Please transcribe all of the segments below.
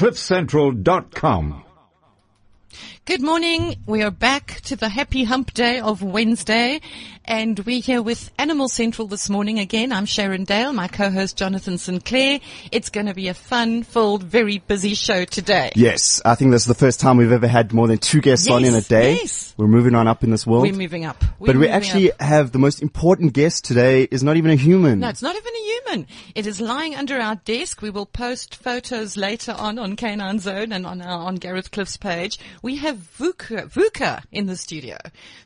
cliffcentral.com. Good morning. We are back to the happy hump day of Wednesday and we're here with Animal Central this morning again. I'm Sharon Dale, my co-host Jonathan Sinclair. It's going to be a fun filled, very busy show today. Yes, I think this is the first time we've ever had more than two guests on in a day. yes. We're moving on up in this world. We're moving up. We're but we actually up. have the most important guest today is not even a human. No, it's not even a human. It is lying under our desk. We will post photos later on on Canine Zone and on our, on Gareth Cliff's page. We have Vuka, Vuka in the studio.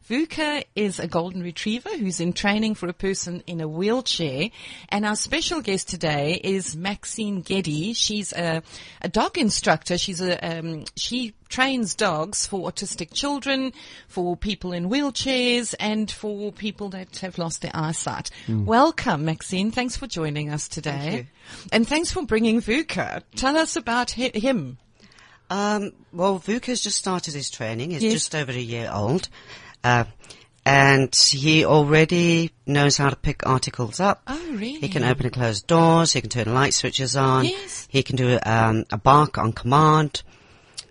Vuka is a golden retriever who's in training for a person in a wheelchair. And our special guest today is Maxine Geddy. She's a, a dog instructor. She's a, um, she trains dogs for autistic children, for people in wheelchairs, and for people that have lost their eyesight. Welcome, Maxine. Thanks for joining us today. And thanks for bringing Vuka. Tell us about hi- him. Um, well, Vuka's just started his training. He's Yes. just over a year old. Uh, and he already knows how to pick articles up. Oh, really? He can open and close doors. He can turn light switches on. Yes. He can do um, a bark on command.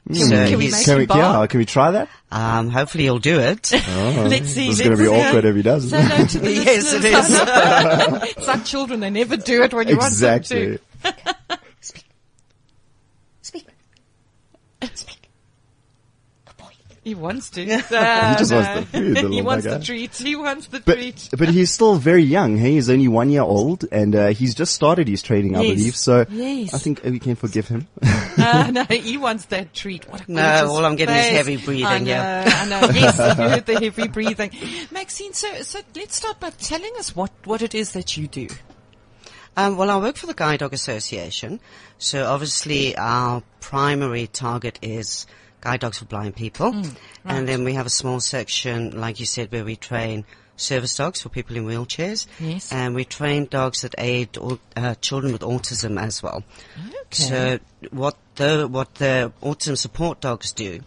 Can, So we, can we make Can him we, bark? yeah, can we try that? Um, hopefully he'll do it. Let's see. This going to be see. awkward if he doesn't. Say to the Yes, it listeners. is. it's like children, they never do it when you exactly. want them to. Speak. Speak. Good boy. He wants to. He just wants the food, the he little wants the treat. He wants the But, treat. but he's still very young. Hey, he's only one year old, and uh, he's just started his training, I Yes. believe. So Yes. I think we can forgive him. Uh, no, he wants that treat. What a No, all I'm getting is heavy breathing, I know, yeah. I know. Yes, you heard the heavy breathing. Maxine, so, so let's start by telling us what, what it is that you do. Um, well, I work for the Guide Dog Association, so obviously our primary target is guide dogs for blind people, and then we have a small section, like you said, where we train service dogs for people in wheelchairs, Yes. and we train dogs that aid au- uh, children with autism as well. Okay. So what the what the autism support dogs do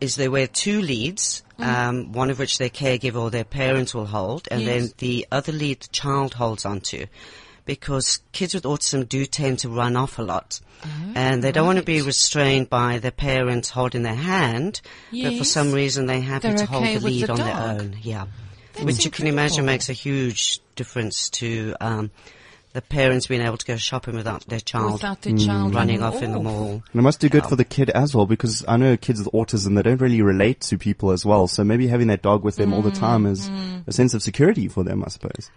is they wear two leads, um, one of which their caregiver or their parents will hold, and Yes. then the other lead the child holds onto. Because kids with autism do tend to run off a lot. Oh, and they don't want to be restrained by their parents holding their hand, but for some reason they're happy They're to hold okay the lead the on dog. their own. Yeah. That's Which you can imagine makes a huge difference to um, the parents being able to go shopping without their child Without the child mm. running off in the mall. And it must do good for the kid as well because I know kids with autism, they don't really relate to people as well. So maybe having that dog with them all the mm, time is mm. a sense of security for them, I suppose.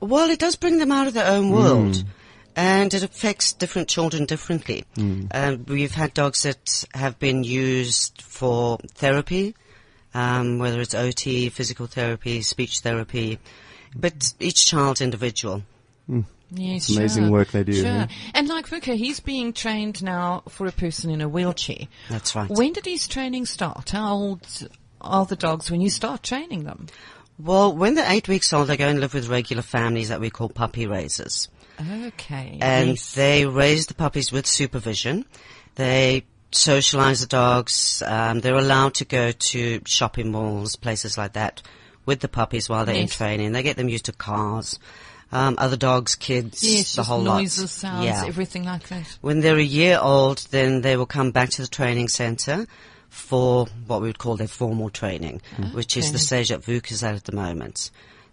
Well, it does bring them out of their own world. And it affects different children differently. Um, we've had dogs that have been used for therapy, um, whether it's OT, physical therapy, speech therapy, but each child's individual. Yes, amazing sure. work they do, Sure. yeah. And like Vuka, he's being trained now for a person in a wheelchair. That's right. When did his training start? How old are the dogs when you start training them? Well, when they're eight weeks old, they go and live with regular families that we call puppy raisers. Okay. and yes. they raise the puppies with supervision. They socialize the dogs. Um, they're allowed to go to shopping malls, places like that, with the puppies while they're in training. They get them used to cars, um, other dogs, kids, yes, the whole noises, lot. sounds, yeah. everything like that. When they're a year old, then they will come back to the training center for what we would call their formal training, mm-hmm. which is the stage that Vuka is at at the moment.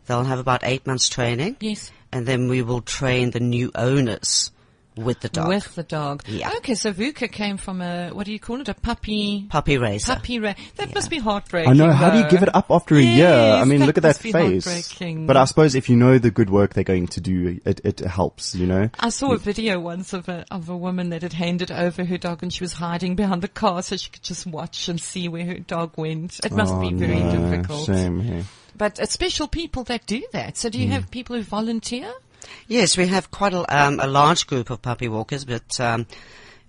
They'll have about eight months training Yes. and then we will train the new owners with the dog. With the dog. Yeah. Okay, so Vuka came from a, what do you call it, a puppy? puppy raiser. Puppy ra- That must be heartbreaking. I know. How do you give it up after a year? I mean, that look at that must be face. heartbreaking. But I suppose if you know the good work they're going to do, it, it helps, you know? I saw a video once of a of a woman that had handed over her dog and she was hiding behind the car so she could just watch and see where her dog went. It must Oh, be very no, difficult. Shame, hey. But it's special people that do that. So do you mm. have people who volunteer? Yes, we have quite a, um, a large group of puppy walkers, but um,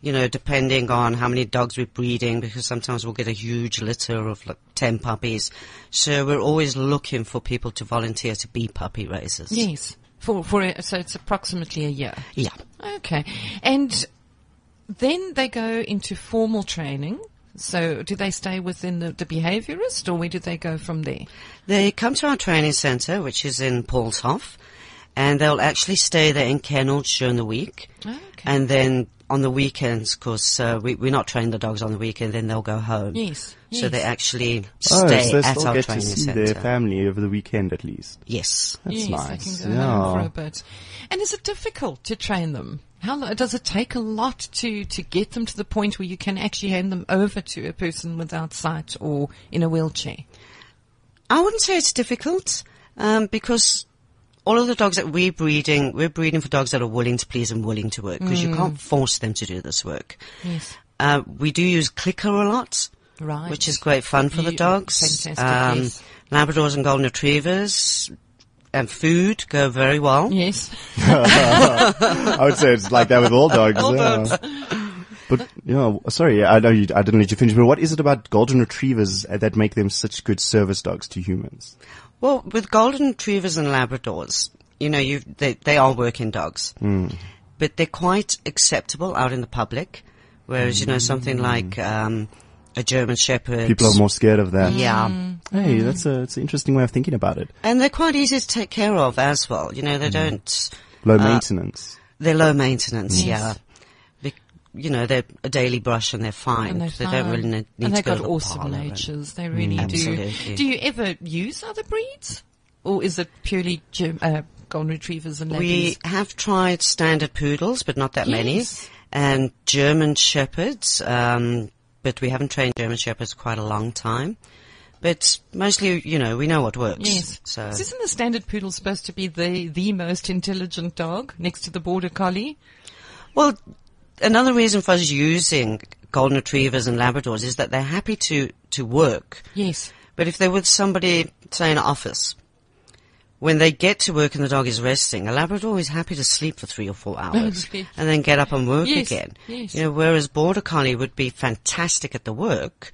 you know, depending on how many dogs we're breeding, because sometimes we'll get a huge litter of like ten puppies. So we're always looking for people to volunteer to be puppy raisers. Yes. For for a, so it's approximately a year. Yeah. Okay. And then they go into formal training. So do they stay within the, the behaviorist or where do they go from there? They come to our training centre, which is in Paulshof, and they'll actually stay there in kennels during the week. Okay. And then on the weekends, because uh, we, we're not training the dogs on the weekend, then they'll go home. Yes. So they actually Oh, stay so they at still our get to see centre. their family over the weekend at least. yes. That's yes, nice. they can go yeah. home for a bit. And is it difficult to train them? How lo- does it take a lot to, to get them to the point where you can actually hand them over to a person without sight or in a wheelchair? I wouldn't say it's difficult, um, because all of the dogs that we're breeding, we're breeding for dogs that are willing to please and willing to work, because you can't force them to do this work. Yes. Uh, we do use clicker a lot, Right. which is great fun for the You- dogs. fantastic, Um, yes. Labradors and golden retrievers and food go very well. Yes. I would say it's like that with all dogs. All yeah. dogs. But you know, sorry, I know you, I didn't let you finish. But what is it about golden retrievers that make them such good service dogs to humans? Well, with golden retrievers and Labradors, you know, you they, they are working dogs, hmm. but they're quite acceptable out in the public. Whereas, you know, something hmm. like um, a German Shepherd, People are more scared of that. yeah, hmm. Hey, that's a, it's an interesting way of thinking about it. and they're quite easy to take care of as well. You know, they don't Low Uh, maintenance. they're low maintenance. Yes. Yeah, Bec- you know, they're a daily brush and they're fine. And they're they fine. don't really need, and to go got to the awesome natures. They really Absolutely. do. Do you ever use other breeds? Or is it purely Germ- uh, golden retrievers and labbies? We have tried standard poodles, but not that many, Yes. and German shepherds. Um, but we haven't trained German shepherds quite a long time. But mostly, you know, we know what works. Yes. So Isn't the standard poodle supposed to be the, the most intelligent dog next to the border collie? well, another reason for us using golden retrievers and Labradors is that they're happy to to work. Yes. But if they're with somebody, say in an office, when they get to work and the dog is resting, a Labrador is happy to sleep for three or four hours and then get up and work Yes, again. yes. You know, whereas Border Collie would be fantastic at the work,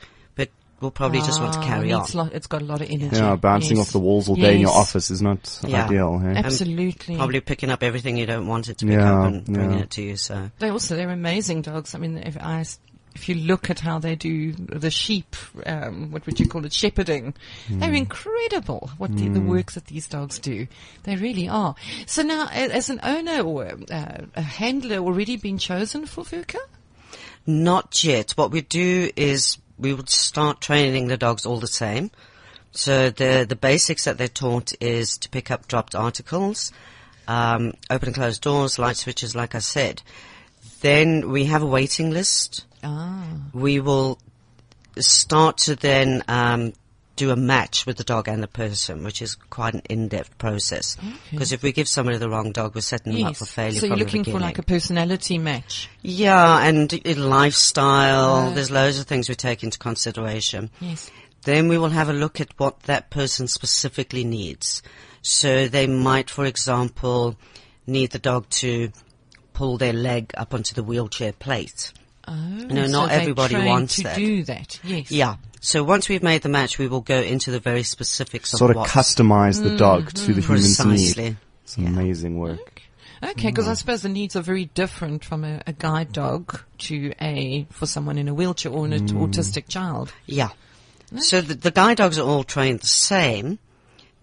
will probably just want to Ah, carry on. needs lot- it's got a lot of energy. Yeah, bouncing Yes. off the walls all day in your office is not Yeah. ideal. Hey? Absolutely. Probably picking up everything you don't want it to pick Yeah, up and bringing it to you. So They also they're amazing dogs. I mean, if I if you look at how they do the sheep, um, what would you call it, shepherding, they're incredible. What the, the work that these dogs do, they really are. So now, a- as an owner or uh, a handler, already been chosen for Vuka? not yet. What we do is we would start training the dogs all the same. So the the basics that they're taught is to pick up dropped articles, um, open and close doors, light switches, like I said. Then we have a waiting list. Ah, We will start to then um, do a match with the dog and the person, which is quite an in-depth process. Because if we give somebody the wrong dog, we're setting them up for failure. So you're looking for like a personality match. yeah, and lifestyle. Right. There's loads of things we take into consideration. Yes. Then we will have a look at what that person specifically needs. So they might, for example, need the dog to pull their leg up onto the wheelchair plate. Oh, No, so not everybody wants to that. do that. Yes. Yeah. So once we've made the match, we will go into the very specifics Sort of sort of customize the dog to the human's need. precisely. It's amazing work. Okay, because I suppose the needs are very different from a, a guide dog to a for someone in a wheelchair or an mm. autistic child. Yeah. So the, the guide dogs are all trained the same,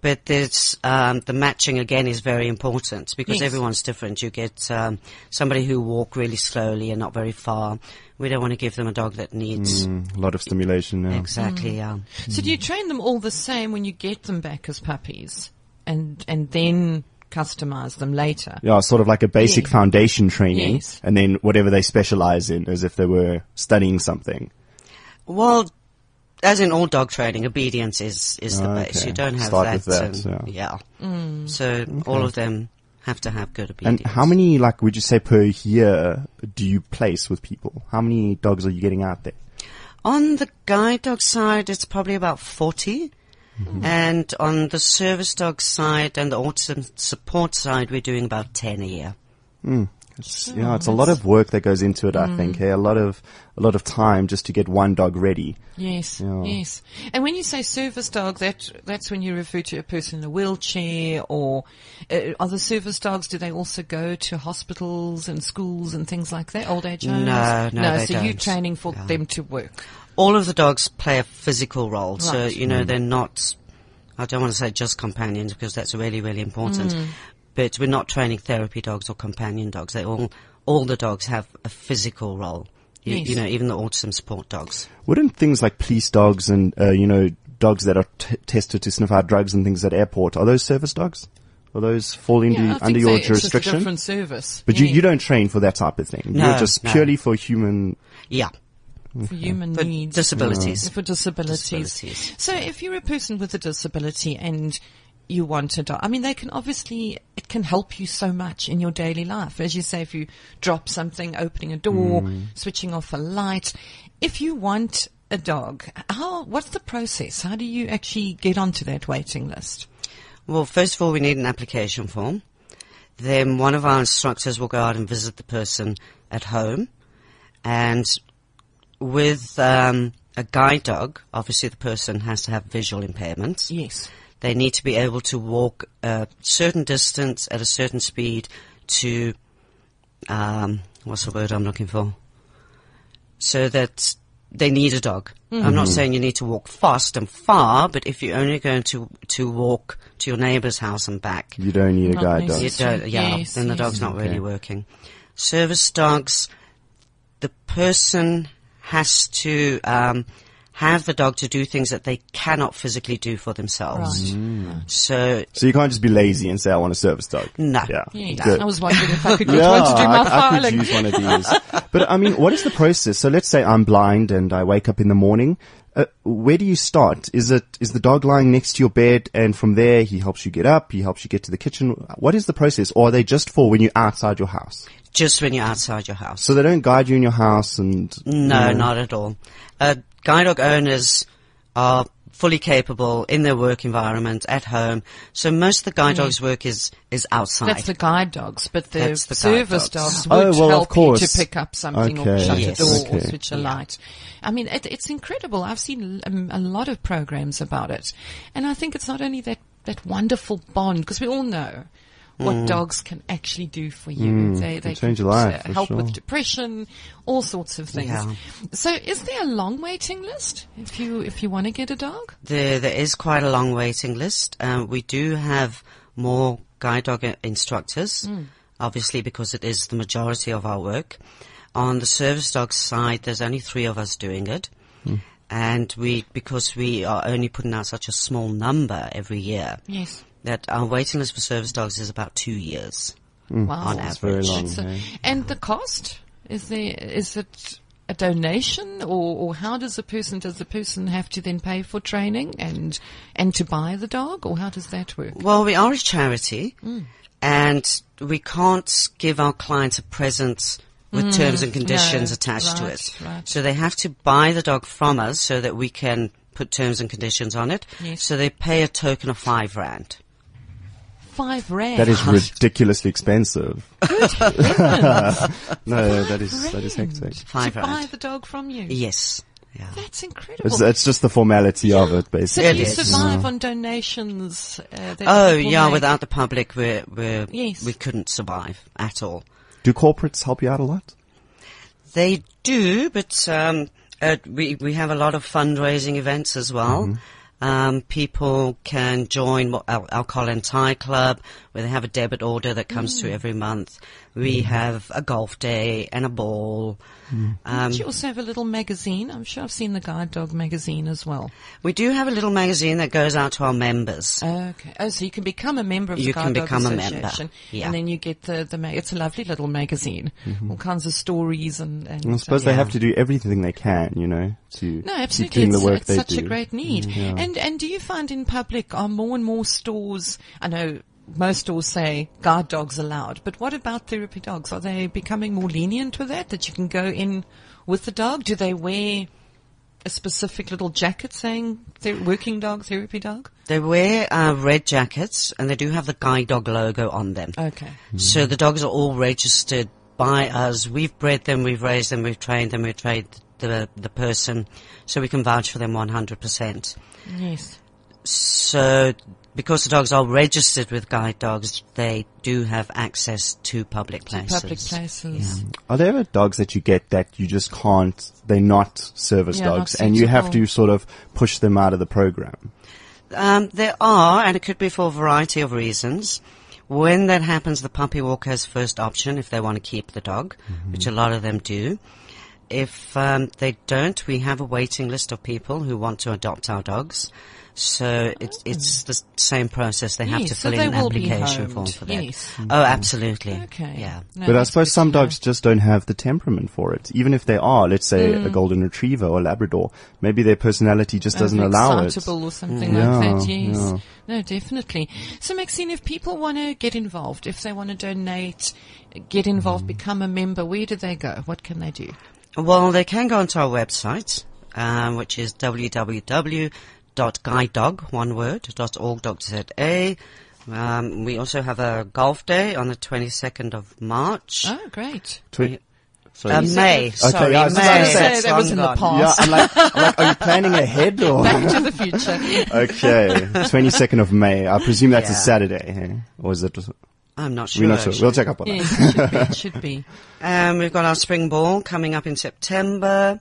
but there's um, the matching again is very important because Yes. everyone's different. You get um, somebody who walk really slowly and not very far. We don't want to give them a dog that needs Mm, a lot of stimulation now. exactly. Um, So do you train them all the same when you get them back as puppies, and and then customize them later? Yeah, sort of like a basic Yes. foundation training, Yes. and then whatever they specialize in, as if they were studying something. well, as in all dog training, obedience is is the ah, base. You don't have Start that. with that, and- yeah. yeah. Mm. So all of them have to have good obedience. And how many, like, would you say per year do you place with people? How many dogs are you getting out there? On the guide dog side, it's probably about 40. Mm-hmm. And on the service dog side and the autism support side, we're doing about 10 a year. Hmm. It's, yeah, it's a lot of work that goes into it. I Mm. think. Hey, a lot of a lot of time just to get one dog ready. Yes, Yeah. yes. And when you say service dog, that that's when you refer to a person in a wheelchair, or uh, are the service dogs? Do they also go to hospitals and schools and things like that? Old age homes? No, no, no. they so you're training for No. them to work. All of the dogs play a physical role. So, you know, they're not, I don't want to say just companions because that's really, really important. But we're not training therapy dogs or companion dogs. They all, all the dogs have a physical role. You, Yes. you know, even the autism support dogs. Wouldn't things like police dogs and, uh, you know, dogs that are t- tested to sniff out drugs and things at airport, are those service dogs? Are those fall into, Yeah, under your they- it's just a jurisdiction? different service. But yeah, you, you don't train for that type of thing. No, You're just no. purely for human. Yeah, for human for needs. disabilities. for disabilities. Disabilities. So if you're a person with a disability and you want a dog, I mean, they can obviously, it can help you so much in your daily life. As you say, if you drop something, opening a door, switching off a light. If you want a dog, how, what's the process? How do you actually get onto that waiting list? Well, first of all, we need an application form. Then one of our instructors will go out and visit the person at home. And with um, a guide dog, obviously the person has to have visual impairments. Yes. They need to be able to walk a certain distance at a certain speed to, um, what's the word I'm looking for? So that they need a dog. I'm not saying you need to walk fast and far, but if you're only going to to walk to your neighbour's house and back, You don't need a guide dog. you don't, yeah, Yes, then the yes. dog's not Okay. really working. Service dogs, the person has to um, have the dog to do things that they cannot physically do for themselves. Right. So So you can't just be lazy and say, I want a service dog. No. Yeah. Yes. I was wondering if I could get Yeah, one to do my I, I could use one of these. But I mean, what is the process? So let's say I'm blind and I wake up in the morning. Uh, where do you start? Is it is the dog lying next to your bed, and from there he helps you get up, he helps you get to the kitchen? What is the process, or are they just for when you're outside your house? just when you're outside your house. So they don't guide you in your house, and No, not at all. Uh, guide dog owners are fully capable in their work environment at home. So most of the guide dogs' work is is outside. That's the guide dogs, but the, the service dogs. dogs, would Oh, well, help you to pick up something or shut yes. a door or switch a light. I mean, it, it's incredible. I've seen um, a lot of programs about it, and I think it's not only that that wonderful bond because we all know. What dogs can actually do for you. they they Mm. change can your life, uh, help sure. with depression, all sorts of things. Yeah. So is there a long waiting list if you if you want to get a dog? There, there is quite a long waiting list. Um, we do have more guide dog i- instructors, obviously because it is the majority of our work. On the service dog side, there's only three of us doing it. And we, because we are only putting out such a small number every year, Yes. That our waiting list for service dogs is about two years. Wow. on That's very average. long. So- eh? and the cost is there? Is it a donation, or, or how does the person? Does the person have to then pay for training and and to buy the dog, or how does that work? Well, we are a charity, and we can't give our clients a present with terms and conditions no, attached to right, it. right. So they have to buy the dog from us so that we can put terms and conditions on it. Yes. So they pay a token of five rand. Five rand. That is ridiculously expensive. no, that is that is hectic. Five to buy the dog from you. Yes. Yeah. That's incredible. It's, it's just the formality of it, basically. It you is. survive on donations. Uh, that Oh yeah, make? without the public, we're, we're, Yes. we couldn't survive at all. Do corporates help you out a lot? They do, but um, uh, we we have a lot of fundraising events as well. Um, people can join our Alcohol and Tie Club, where they have a debit order that comes through every month. We have a golf day and a ball. Um, Do you also have a little magazine? I'm sure I've seen the Guide Dog magazine as well. we do have a little magazine that goes out to our members. Okay. Oh, so you can become a member of the You Guide can Dog become a member, Association, yeah. and then you get the the. Ma- it's a lovely little magazine, all kinds of stories and. and I suppose uh, they Yeah. have to do everything they can, you know, to No, keep absolutely. doing It's, the work it's they such do. a great need. And and do you find in public are more and more stores? I know most stores say guard dogs allowed, but what about therapy dogs? Are they becoming more lenient with that? That you can go in with the dog? Do they wear a specific little jacket saying ther- working dog, therapy dog? They wear uh, red jackets and they do have the guide dog logo on them. Okay. So the dogs are all registered by us. We've bred them, we've raised them, we've trained them, we've trained the the person, so we can vouch for them 100%. Yes. So because the dogs are registered with guide dogs, they do have access to public places. Public places. Are there ever dogs that you get that you just can't, they're not service Yeah, not dogs and you have to sort of push them out of the program? Um, there are, and it could be for a variety of reasons. When that happens, the puppy walker has first option if they want to keep the dog, which a lot of them do. If um, they don't, we have a waiting list of people who want to adopt our dogs. So it's it's the same process. They have Yes, to fill they in an application form for that. Yes. Oh, absolutely. Okay. Yeah. No, But I suppose some to dogs just don't have the temperament for it. Even if they are, let's say, Mm. a golden retriever or a Labrador, maybe their personality just doesn't allow it. or something Yeah, like that. Yes. yeah. No, definitely. So, Maxine, if people want to get involved, if they want to donate, get involved, Mm. become a member, where do they go? What can they do? Well, they can go onto our website, um, which is www.guidedog, one word, dot org dot za. Um, we also have a golf day on the 22nd of March. Oh, great. Twi- Sorry. Uh, May. Sorry, yeah, I was May. gonna say That's that was in the past. yeah, I'm like, I'm like, are you planning ahead or? Back to the future. okay, 22nd of May. I presume that's a Saturday, eh? or is it? I'm not sure. We're not sure. We'll check up on that. it should be. It should be. Um, we've got our spring ball coming up in September.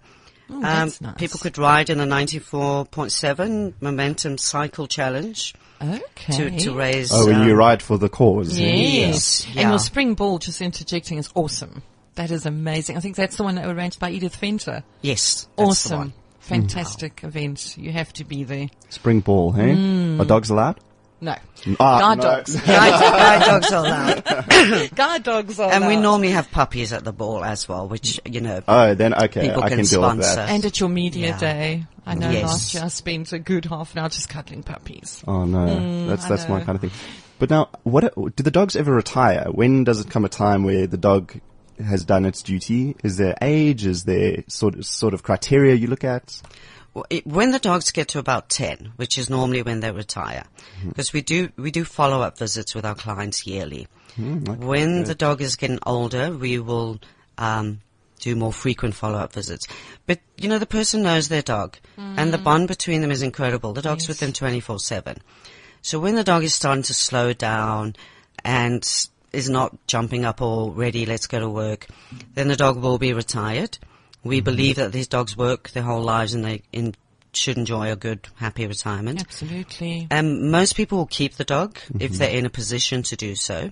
Oh, Um, that's nice. People could ride in the 94.7 Momentum Cycle Challenge Okay. to, to raise. Oh, when um, you ride for the cause. eh? Yes. Yeah. And your spring ball, just interjecting, is awesome. That is amazing. I think that's the one that was arranged by Edith Fenter. Yes. that's the one. Awesome. Fantastic event. You have to be there. Spring ball, hey? Mm. Are dogs allowed? No. Ah, Guard no. dogs. Guide, guide dogs are allowed. Guard dogs are And we normally have puppies at the ball as well, which, you know, Oh, then okay, People I can can deal with that. And at your media Yeah. day. I know Yes. last year I spent a good half an hour just cuddling puppies. Oh no, that's that's my kind of thing. But now, what do the dogs ever retire? When does it come a time where the dog has done its duty? Is there age? Is there sort of sort of criteria you look at? Well, it, when the dogs get to about 10, which is normally when they retire, hmm. because we do, we do follow-up visits with our clients yearly. Hmm, when the dog is getting older, we will, um, do more frequent follow-up visits. But, you know, the person knows their dog, and the hmm. bond between them is incredible. The dog's with them 24-7. So when the dog is starting to slow down and is not jumping up already, let's go to work, then the dog will be retired. We believe that these dogs work their whole lives and they in, should enjoy a good, happy retirement. Absolutely. Um, most people will keep the dog if they're in a position to do so.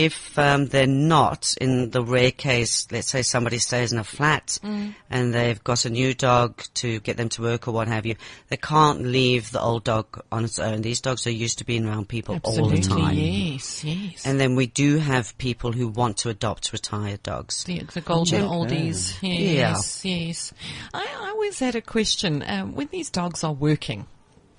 If um, they're not, in the rare case, let's say somebody stays in a flat and they've got a new dog to get them to work or what have you, they can't leave the old dog on its own. These dogs are used to being around people all the Absolutely. time. Yes, yes. And then we do have people who want to adopt retired dogs. the, the golden oldies. Yes, yes. I, I always had a question. Um, when these dogs are working,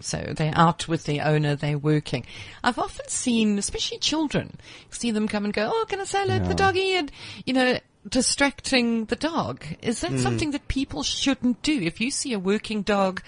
so they're out with their owner, they're working. I've often seen, especially children, see them come and go, oh, can I say hello to the doggy? And, you know, distracting the dog. Is that mm. something that people shouldn't do? If you see a working dog,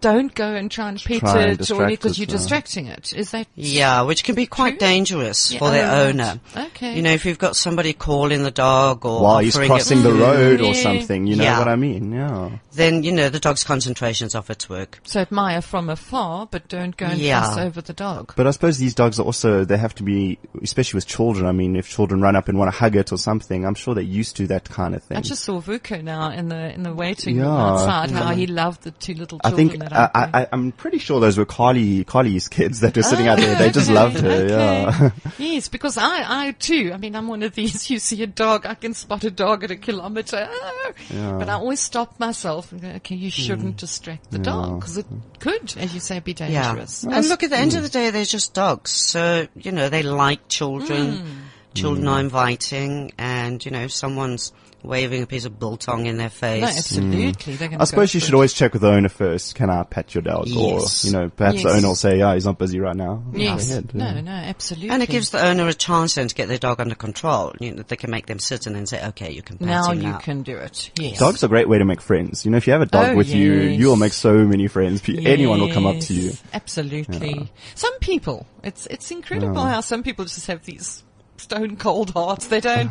don't go and try and pet Try and it or because you're distracting it. Is that Yeah, which can be quite True. dangerous Yeah. for their Oh, right. owner. Okay. You know, if you've got somebody calling the dog or While he's crossing the food, road or Yeah. something, you know Yeah. what I mean? Yeah. then you know the dog's concentration's off its work. So admire from afar, but don't go and Yeah. fuss over the dog. But I suppose these dogs are also, they have to be, especially with children. I mean, if children run up and want to hug it or something, I'm sure they're used to that kind of thing. I just saw Vuka now in the in the waiting Yeah. room outside. How mm. he loved the two little I children think, I, are there. I, I- I'm pretty sure those were Carly, Carly's kids that were sitting out there. They just oh, loved her, Okay. yeah. yes, because I, I too, I mean, I'm one of these, you see a dog, I can spot a dog at a kilometer, ah, but I always stop myself and go, okay, you shouldn't hmm. distract the dog, because it could, as you say, be Yeah. dangerous. And look, at the end of hmm. the day, they're just dogs. So, you know, they like children. Hmm. Children are inviting and, you know, if someone's waving a piece of biltong in their face. No, absolutely. They're I suppose you should it. always check with the owner first. Can I pet your dog? Yes. Or, you know, perhaps the owner will say, yeah, he's not busy right now. Yes. ahead, No, yeah. no, absolutely. And it gives the owner a chance then to get their dog under control. You know, they can make them sit and then say, okay, you can pet now him you now. can do it. Yes. Dogs are a great way to make friends. You know, if you have a dog Oh, with you, yes. you will make so many friends. Pe- Anyone will come up to you. Yes, Absolutely. Some people, it's it's incredible how some people just have these stone cold hearts. They don't.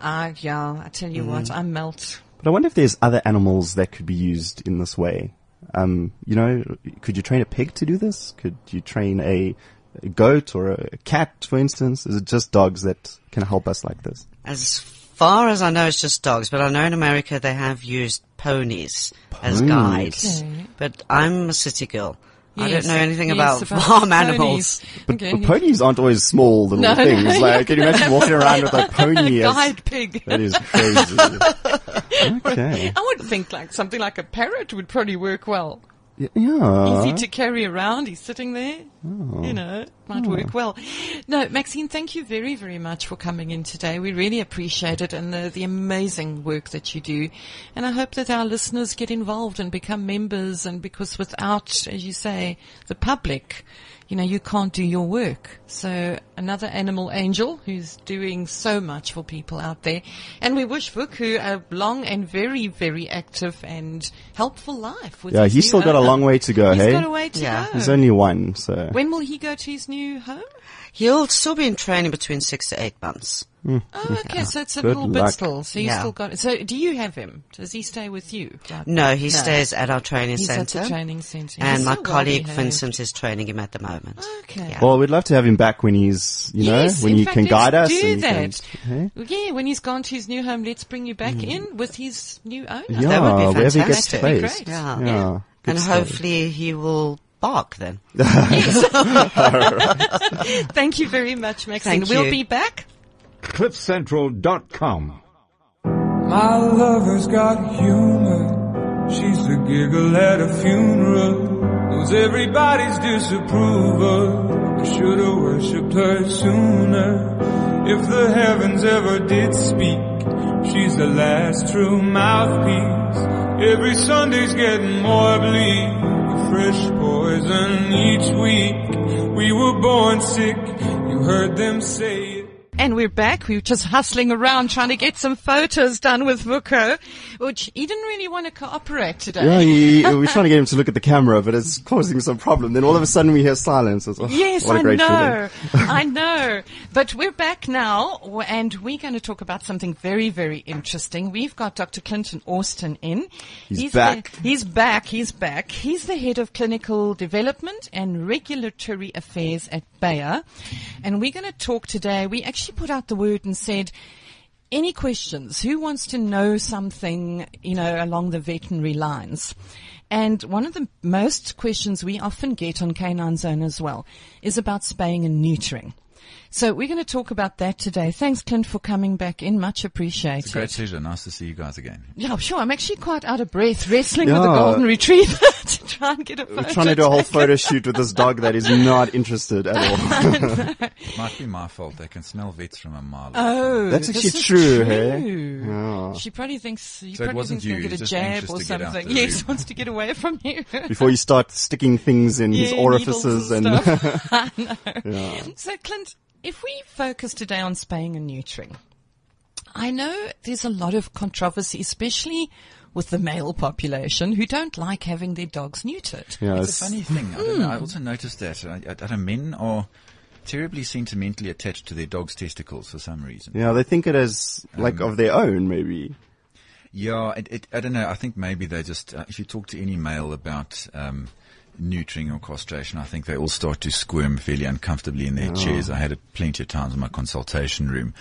Ah, yeah. I tell you Mm. what, I melt. But I wonder if there's other animals that could be used in this way. Um, you know, could you train a pig to do this? Could you train a, a goat or a cat, for instance? Is it just dogs that can help us like this? As far as I know, it's just dogs, but I know in America they have used ponies as guides. Okay. But I'm a city girl. I don't know anything yes, about, farm animals. But, Okay, but ponies aren't always small little No, things. no, like, can you imagine walking around with a pony? as- guide pig. that is crazy. okay. I would think like something like a parrot would probably work well. Yeah. Easy to carry around. He's sitting there. Oh. You know, might work well. No, Maxine, thank you very, very much for coming in today. We really appreciate it and the, the amazing work that you do. And I hope that our listeners get involved and become members and because without, as you say, the public, you know, you can't do your work. So another animal angel who's doing so much for people out there. And we wish Vuka a long and very, very active and helpful life. With Yeah, he's still got a long way to go, He's hey? got a way to Yeah. go. He's only one, so. when will he go to his new home? He'll still be in training between six to eight months. Oh, okay. So it's a Good little bit still. So you Yeah. still got. So do you have him? Does he stay with you? Like- No, he stays at our training He's at centre. the training centre. and He's my colleague well-behaved. Vincent is training him at the moment. Okay. Yeah. Well, we'd love to have him back when he's, you Yes, know, when in he fact, can let's guide us. Do and that. Can, Yeah, when he's gone to his new home, let's bring you back mm. in with his new owner. Yeah, That would be wherever he gets fantastic. That'd be placed. great. Yeah. Yeah. Good and story. hopefully he will bark then. Thank you very much, Maxine. Thank we'll be back. CliffCentral.com. My lover's got humor. She's the giggle at a funeral. Knows everybody's disapproval. I should've worshipped her sooner. If the heavens ever did speak, she's the last true mouthpiece. Every Sunday's getting more bleak. A fresh poison each week. We were born sick. You heard them say. And we're back. We were just hustling around trying to get some photos done with Vuka, which he didn't really want to cooperate today. Yeah, he, we're trying to get him to look at the camera, but it's causing some problem. Then all of a sudden we hear silence. It's, oh, Yes, I know. I know. But we're back now, and we're going to talk about something very, very interesting. We've got Dr. Clinton Austin in. He's the- back. he's back. He's back. He's the head of clinical development and regulatory affairs at Bayer. And we're going to talk today. We actually put out the word and said, any questions? Who wants to know something, you know, along the veterinary lines? And one of the most questions we often get on Canine Zone as well is about spaying and neutering. So we're going to talk about that today. Thanks, Clint, for coming back in. Much appreciated. It's a great pleasure. Nice to see you guys again. Yeah, sure. I'm actually quite out of breath wrestling with a golden retriever to try and get a photo. We're trying to do a whole photo shoot with this dog that is not interested at all. It might be my fault. They can smell vets from a mile. Oh, That's this actually is true, hey? Yeah. She probably thinks you So it probably wasn't you'll get a he's jab or to get out something. the Yes, room. wants to get away from you. Before you start sticking things in his orifices needles and, stuff. I know. So, Clint, if we focus today on spaying and neutering, I know there's a lot of controversy, especially with the male population who don't like having their dogs neutered. yeah, It's it's, a funny thing. I, don't know. I also noticed that uh, I, I, I know men are terribly sentimentally attached to their dog's testicles for some reason. yeah, they think it is like Um, of their own, maybe. Yeah, it, it, I don't know. I think maybe they just, uh, if you talk to any male about um, neutering or castration, I think they all start to squirm fairly uncomfortably in their chairs. I had it plenty of times in my consultation room.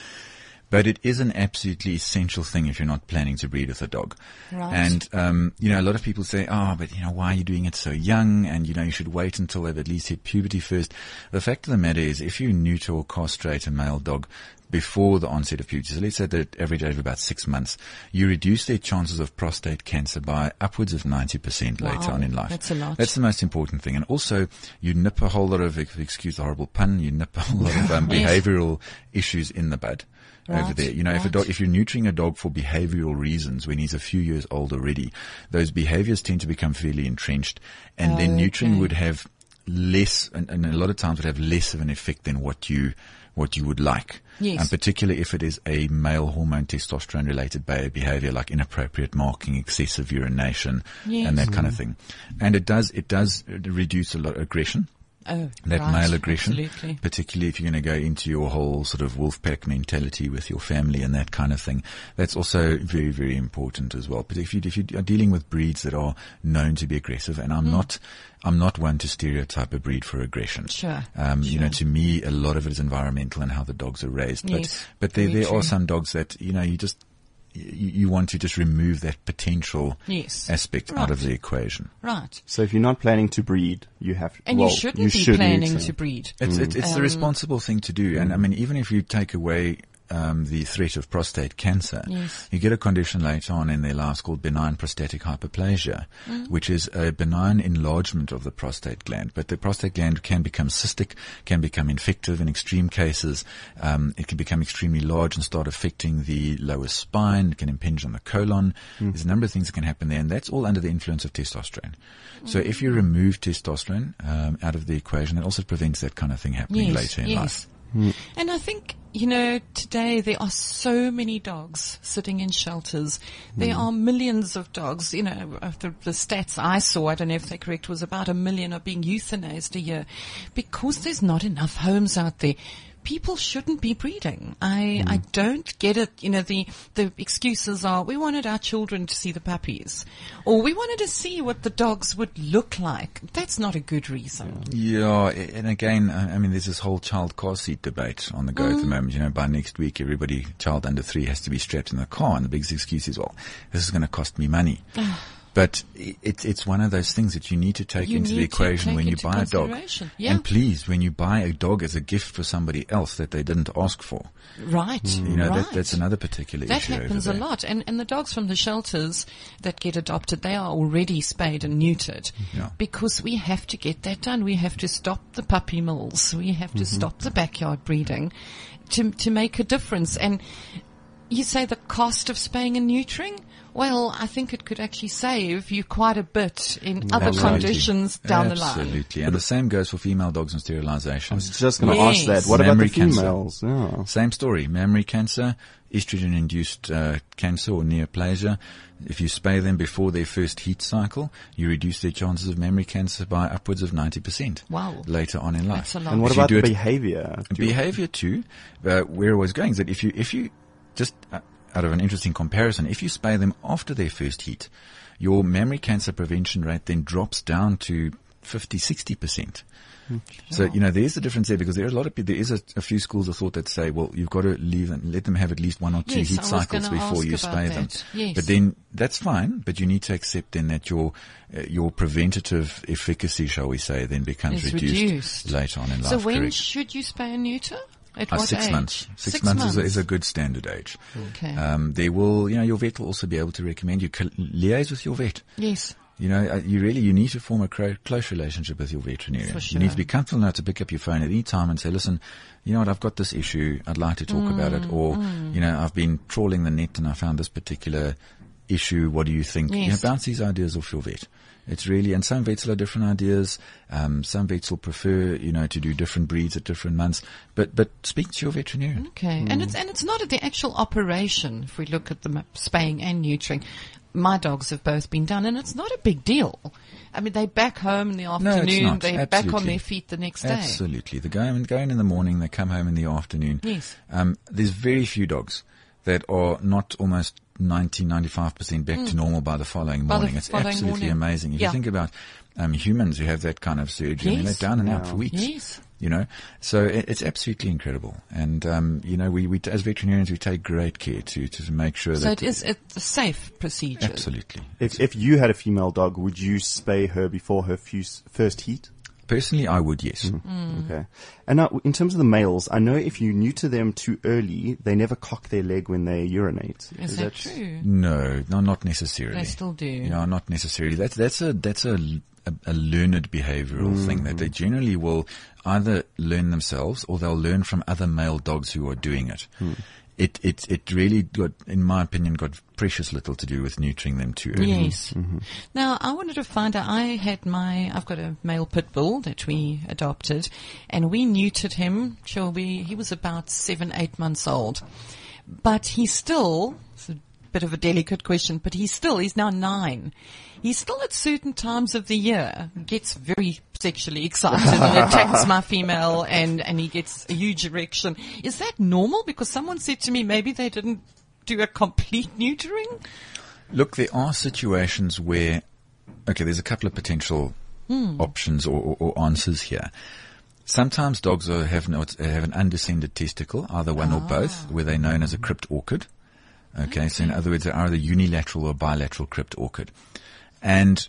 But it is an absolutely essential thing if you're not planning to breed with a dog. Right. And, um, you know, a lot of people say, oh, but you know, why are you doing it so young? And, you know, you should wait until they've at least hit puberty first. The fact of the matter is, if you neuter or castrate a male dog before the onset of puberty, so let's say the average age of about six months, you reduce their chances of prostate cancer by upwards of 90% later on in life. that's a lot. That's the most important thing. And also, you nip a whole lot of, excuse the horrible pun, you nip a whole lot of um, Yes. behavioral issues in the bud. Over there, you know, if a dog, if you're neutering a dog for behavioral reasons when he's a few years old already, those behaviors tend to become fairly entrenched, and then neutering Okay. would have less, and, and a lot of times would have less of an effect than what you what you would like. Yes. And particularly if it is a male hormone testosterone related behavior like inappropriate marking, excessive urination, Yes. and that kind of mm. thing. And it does it does reduce a lot of aggression Oh, that right, male aggression, Absolutely. particularly if you're going to go into your whole sort of wolf pack mentality with your family and that kind of thing. That's also very, very important as well. But if you, if you are dealing with breeds that are known to be aggressive, and I'm Hmm. not, I'm not one to stereotype a breed for aggression. Sure, Um, you know, to me, a lot of it is environmental and how the dogs are raised. But, Yes, but there, there true. are some dogs that, you know, you just, you, you want to just remove that potential Yes. aspect out of the equation. Right. So if you're not planning to breed, you have. And well, you shouldn't you be should planning neuter. to breed. It's it's, Um, it's the responsible thing to do, and I mean, even if you take away um, the threat of prostate cancer, Yes. you get a condition later on in their lives called benign prostatic hyperplasia, Mm. which is a benign enlargement of the prostate gland. But the prostate gland can become cystic, can become infective in extreme cases. Um, it can become extremely large and start affecting the lower spine. It can impinge on the colon. There's a number of things that can happen there, and that's all under the influence of testosterone. So if you remove testosterone um, out of the equation, it also prevents that kind of thing happening Yes, later in yes. life. And I think, you know, today there are so many dogs sitting in shelters. There Hmm. are millions of dogs, you know, uh, the, the stats I saw, I don't know if they're correct, was about a million are being euthanized a year because there's not enough homes out there. People shouldn't be breeding. I, Hmm. I don't get it. You know, the, the excuses are, we wanted our children to see the puppies or we wanted to see what the dogs would look like. That's not a good reason. Yeah, and again, I I mean, there's this whole child car seat debate on the go at the moment. You know, by next week, everybody, child under three, has to be strapped in the car, and the biggest excuse is, well, this is going to cost me money. But it's it's one of those things that you need to take You into the equation when you buy a dog. Yeah. And please, when you buy a dog as a gift for somebody else that they didn't ask for, Right. you know, right. that, that's another particular That issue. over happens a lot. And, and the dogs from the shelters that get adopted, they are already spayed and neutered. Yeah. Because we have to get that done. We have to stop the puppy mills. We have to mm-hmm. stop the backyard breeding to, to make a difference. And you say the cost of spaying and neutering? Well, I think it could actually save you quite a bit in other Absolutely. conditions down the line. Absolutely. And the same goes for female dogs and sterilization. I was just going to Yes. ask that. What about the cancer. females? Yeah. Same story. Mammary cancer, estrogen-induced uh, cancer or neoplasia. If you spay them before their first heat cycle, you reduce their chances of mammary cancer by upwards of 90%. Wow. Later on in life. That's a lot. And what If about the behavior? Behavior too, uh, where I was going is that if you, if you just uh, out of an interesting comparison, if you spay them after their first heat, your mammary cancer prevention rate then drops down to 50, 60%. So, you know, there's a difference there because there are a lot of people, there is a, a few schools of thought that say, well, you've got to leave and let them have at least one or two Yes, heat cycles before you spay them. Yes. But then that's fine, but you need to accept then that your, uh, your preventative efficacy, shall we say, then becomes reduced, reduced. later on in life. So when correct? should you spay and neuter? At Uh, six age? months. Six, months, Is, a, is a good standard age. Okay. Um, they will, you know, your vet will also be able to recommend you col- liaise with your vet. yes. You know, uh, you really, you need to form a cro- close relationship with your veterinarian. For You need to be comfortable enough to pick up your phone at any time and say, listen, you know what, I've got this issue. I'd like to talk about Mm, it. Or, you know, I've been trawling the net and I found this particular issue. What do you think? You know, bounce these ideas off your vet. It's really, and some vets will have different ideas. Um, some vets will prefer, you know, to do different breeds at different months. But, but speak to your veterinarian. Okay, and it's and it's not at the actual operation. If we look at the spaying and neutering, my dogs have both been done, and it's not a big deal. I mean, they back home in the No, it's afternoon. not. They're back on their feet the next day. Absolutely. They go in, go in in the morning, they come home in the afternoon. Yes. Um, there's very few dogs that are not almost 90, 95% back to normal by the following Hmm. By the morning. it's following absolutely morning. amazing. If Yeah. you think about um, humans who have that kind of surgery, I mean, they're down and out for weeks. Yes. You know, so it, it's absolutely incredible. And, um, you know, we, we, as veterinarians, we take great care to, to make sure So that. it is it's a safe procedure. Absolutely. If, if you had a female dog, would you spay her before her fuse, first heat? Personally, I would, yes. Mm. mm. Okay. And now, in terms of the males, I know if you neuter them too early, they never cock their leg when they urinate. Is that true? No, no, not necessarily. They still do. No, not necessarily. That's that's a that's a a, a learned behavioral mm. thing that they generally will either learn themselves or they'll learn from other male dogs who are doing it. Hmm. It it it really got, in my opinion, got precious little to do with neutering them too early. Yes. Mm-hmm. Now, I wanted to find out, I had my, I've got a male pit bull that we adopted and we neutered him. Sure, we, he was about seven, eight months old, but he still, it's a bit of a delicate question, but he's still, he's now nine. He still at certain times of the year gets very sexually excited and attacks my female and, and he gets a huge erection. Is that normal? Because someone said to me maybe they didn't do a complete neutering. Look, there are situations where, okay, there's a couple of potential hmm. options or, or, or answers here. Sometimes dogs are, have, not, have an undescended testicle, either one or ah. both, where they're known as a cryptorchid. Okay, so in other words, they're either unilateral or bilateral cryptorchid. And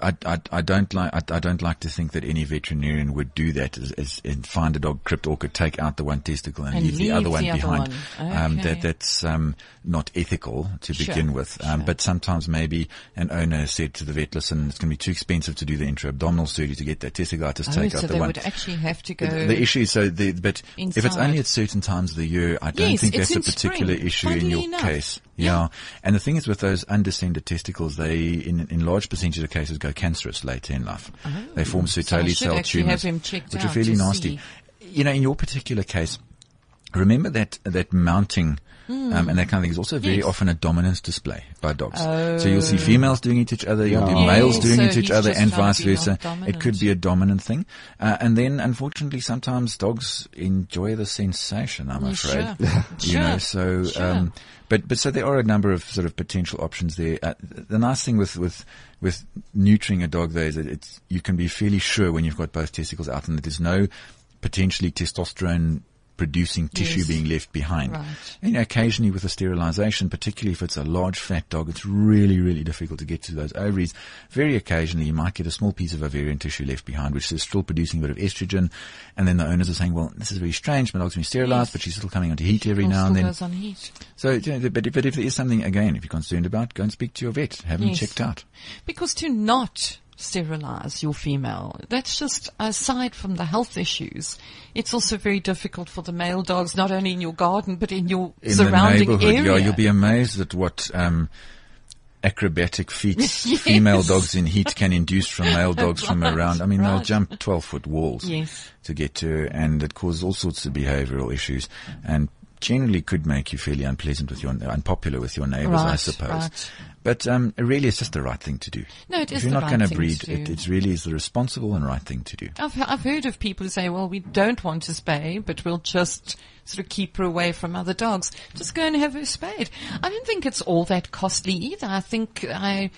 I, I, I don't like I, I don't like to think that any veterinarian would do that as, as and find a dog cryptorchid, take out the one testicle and, And leave, the leave other one the other behind. one. Um, that that's um, not ethical to Sure, begin with. Um, sure. But sometimes maybe an owner said to the vet, listen, it's going to be too expensive to do the intra-abdominal surgery to get that testicle out. Oh, take so out the they one. would actually have to go. The, the issue is so the, but if it's only at certain times of the year, I don't Yes, think that's a particular spring, issue in your enough. case. Yeah. Yeah. And the thing is with those undescended testicles, they, in, in large percentage of cases, go cancerous later in life. they form Oh. So Sertoli cell tumors, have him checked which are fairly nasty. see. You know, in your particular case, remember that, that mounting um, and that kind of thing is also very. Yes. often a dominance display by dogs. So you'll see females doing it to each other, you'll do Yeah. males Yes, doing so it to each other, and vice versa. It could be a dominant thing. Uh, and then, unfortunately, sometimes dogs enjoy the sensation, I'm Yeah, afraid. sure. you know, so, Sure. um, but, but so there are a number of sort of potential options there. Uh, the nice thing with, with, with neutering a dog though is that it's, you can be fairly sure when you've got both testicles out and that there's no potentially testosterone producing tissue Yes. being left behind. Right. Know, occasionally with a sterilization, particularly if it's a large fat dog, it's really, really difficult to get to those ovaries. Very occasionally you might get a small piece of ovarian tissue left behind, which is still producing a bit of estrogen. And then the owners are saying, well, this is very strange. My dog's been sterilized, Yes. but she's still coming onto heat every now and then. goes on heat. So, you know, but, but if there is something, again, if you're concerned about, go and speak to your vet. Have them checked out. Because to not sterilize your female, that's just aside from the health issues, it's also very difficult for the male dogs, not only in your garden, but in your In surrounding area. yeah, you'll be amazed at what, um, acrobatic feats Yes. female dogs in heat can induce from male dogs from around. I mean, they'll jump 12 foot walls Yes. to get to, her, and it causes all sorts of behavioral issues and generally could make you fairly unpleasant with your, unpopular with your neighbors, I suppose. right. But, um, really it's just the right thing to do. No, it if is you're the not right going to breed, it, it really is the responsible and right thing to do. I've, I've heard of people who say, well, we don't want to spay, but we'll just sort of keep her away from other dogs. Just go and have her spayed. I don't think it's all that costly either. I think I